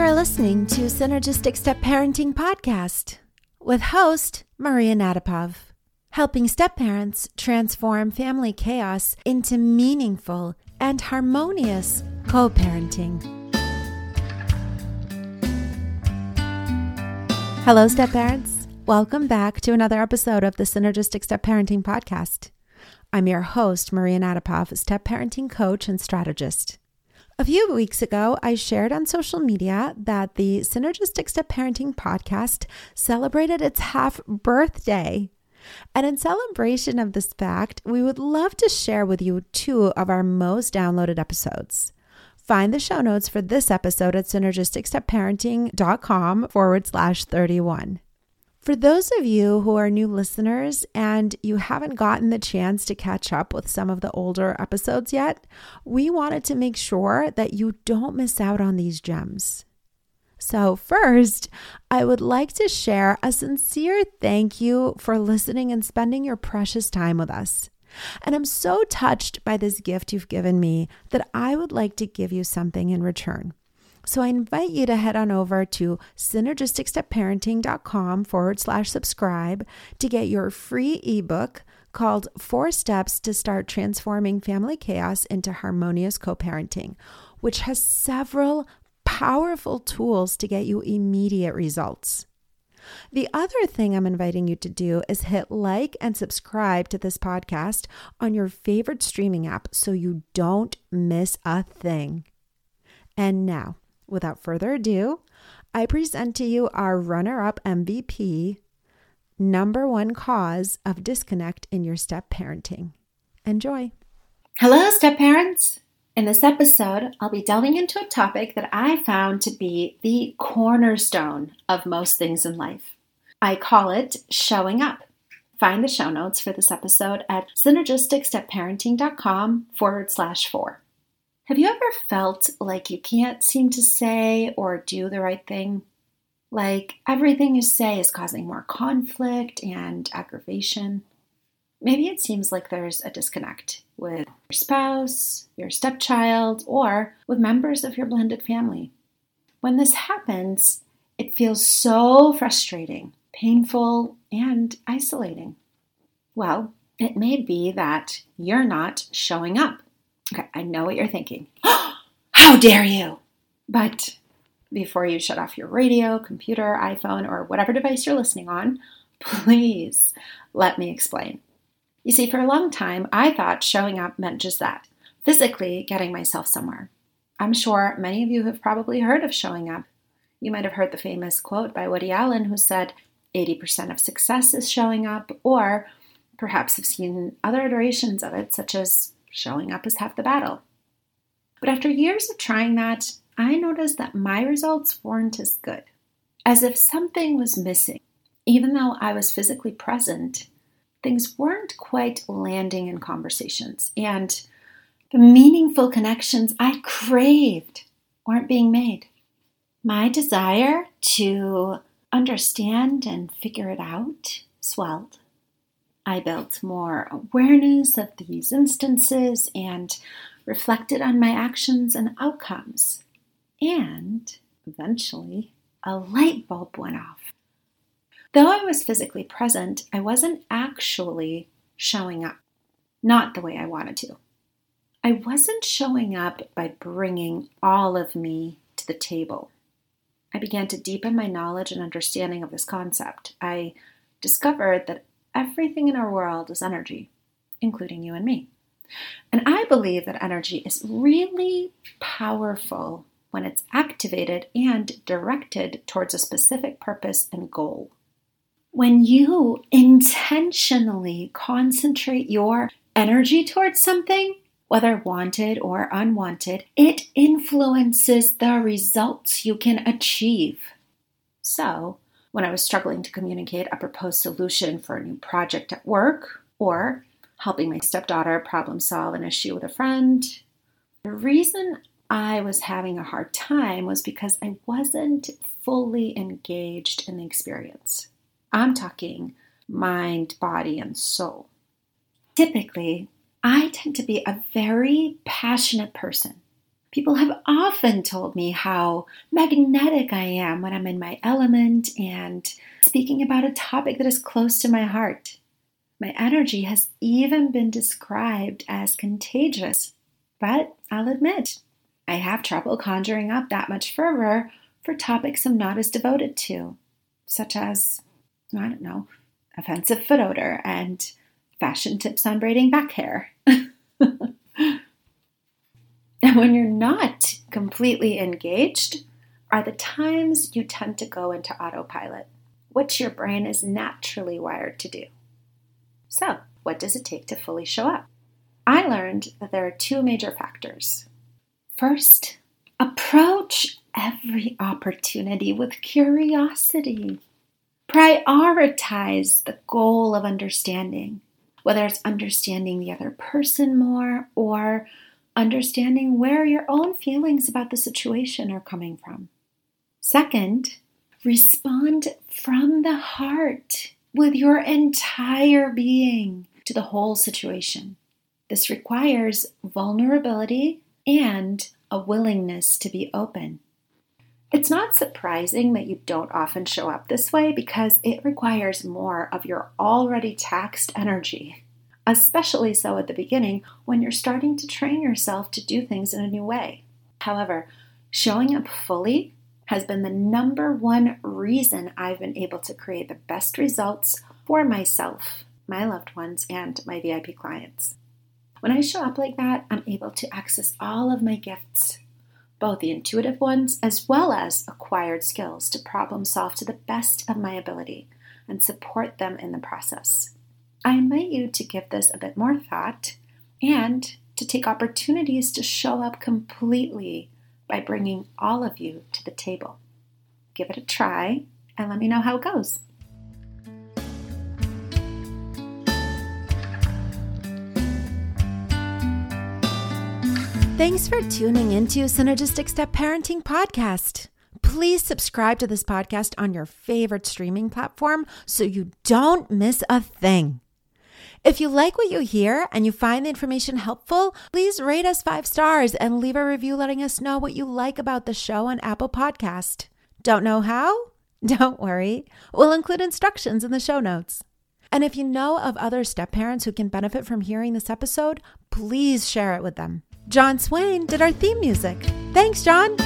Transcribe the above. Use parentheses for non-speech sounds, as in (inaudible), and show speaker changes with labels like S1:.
S1: You're listening to Synergistic Step Parenting Podcast with host Maria Nadapov, helping step parents transform family chaos into meaningful and harmonious co parenting. Hello, step parents. Welcome back to another episode of the Synergistic Step Parenting Podcast. I'm your host, Maria Nadapov, step parenting coach and strategist. A few weeks ago, I shared on social media that the Synergistic Step Parenting podcast celebrated its half birthday. And in celebration of this fact, we would love to share with you two of our most downloaded episodes. Find the show notes for this episode at synergisticstepparenting.com forward slash 31. For those of you who are new listeners and you haven't gotten the chance to catch up with some of the older episodes yet, we wanted to make sure that you don't miss out on these gems. So, first, I would like to share a sincere thank you for listening and spending your precious time with us. And I'm so touched by this gift you've given me that I would like to give you something in return. So I invite you to head on over to synergisticstepparenting.com forward slash subscribe to get your free ebook called Four Steps to Start Transforming Family Chaos into Harmonious Co Parenting, which has several powerful tools to get you immediate results. The other thing I'm inviting you to do is hit like and subscribe to this podcast on your favorite streaming app so you don't miss a thing. And now, without further ado, I present to you our runner up MVP number one cause of disconnect in your step parenting. Enjoy.
S2: Hello, step parents. In this episode, I'll be delving into a topic that I found to be the cornerstone of most things in life. I call it showing up. Find the show notes for this episode at synergisticstepparenting.com forward slash four. Have you ever felt like you can't seem to say or do the right thing? Like everything you say is causing more conflict and aggravation? Maybe it seems like there's a disconnect with your spouse, your stepchild, or with members of your blended family. When this happens, it feels so frustrating, painful, and isolating. Well, it may be that you're not showing up Okay, I know what you're thinking. (gasps) How dare you! But before you shut off your radio, computer, iPhone, or whatever device you're listening on, (laughs) please let me explain. You see, for a long time, I thought showing up meant just that physically getting myself somewhere. I'm sure many of you have probably heard of showing up. You might have heard the famous quote by Woody Allen who said, 80% of success is showing up, or perhaps have seen other iterations of it, such as showing up is half the battle. But after years of trying that, I noticed that my results weren't as good, as if something was missing. Even though I was physically present, things weren't quite landing in conversations, and the meaningful connections I craved weren't being made. My desire to understand and figure it out swelled. I built more awareness of these instances and reflected on my actions and outcomes. And eventually, a light bulb went off. Though I was physically present, I wasn't actually showing up, not the way I wanted to. I wasn't showing up by bringing all of me to the table. I began to deepen my knowledge and understanding of this concept. I discovered that everything in our world is energy, including you and me. And I believe that energy is really powerful when it's activated and directed towards a specific purpose and goal. When you intentionally concentrate your energy towards something, whether wanted or unwanted, it influences the results you can achieve. So, when I was struggling to communicate a proposed solution for a new project at work or helping my stepdaughter problem solve an issue with a friend. The reason I was having a hard time was because I wasn't fully engaged in the experience. I'm talking mind, body, and soul. Typically, I tend to be a very passionate person. People have often told me how magnetic I am when I'm in my element and speaking about a topic that is close to my heart. My energy has even been described as contagious, but I'll admit, I have trouble conjuring up that much fervor for topics I'm not as devoted to, such as, I don't know, offensive foot odor and fashion tips on braiding back hair. (laughs) (laughs) And when you're not completely engaged, are the times you tend to go into autopilot, which your brain is naturally wired to do. So, what does it take to fully show up? I learned that there are two major factors. First, approach every opportunity with curiosity. Prioritize the goal of understanding, whether it's understanding the other person more or understanding where your own feelings about the situation are coming from. Second, respond from the heart with your entire being to the whole situation. This requires vulnerability and a willingness to be open. It's not surprising that you don't often show up this way because it requires more of your already taxed energy especially so at the beginning when you're starting to train yourself to do things in a new way. However, showing up fully has been the number one reason I've been able to create the best results for myself, my loved ones, and my VIP clients. When I show up like that, I'm able to access all of my gifts, both the intuitive ones as well as acquired skills, to problem solve to the best of my ability and support them in the process. I invite you to give this a bit more thought and to take opportunities to show up completely by bringing all of you to the table. Give it a try and let me know how it goes.
S1: Thanks for tuning into Synergistic Step Parenting Podcast. Please subscribe to this podcast on your favorite streaming platform so you don't miss a thing. If you like what you hear and you find the information helpful, please rate us five stars and leave a review letting us know what you like about the show on Apple Podcast. Don't know how? (laughs) Don't worry. We'll include instructions in the show notes. And if you know of other step parents who can benefit from hearing this episode, please share it with them. John Swain did our theme music. Thanks, John.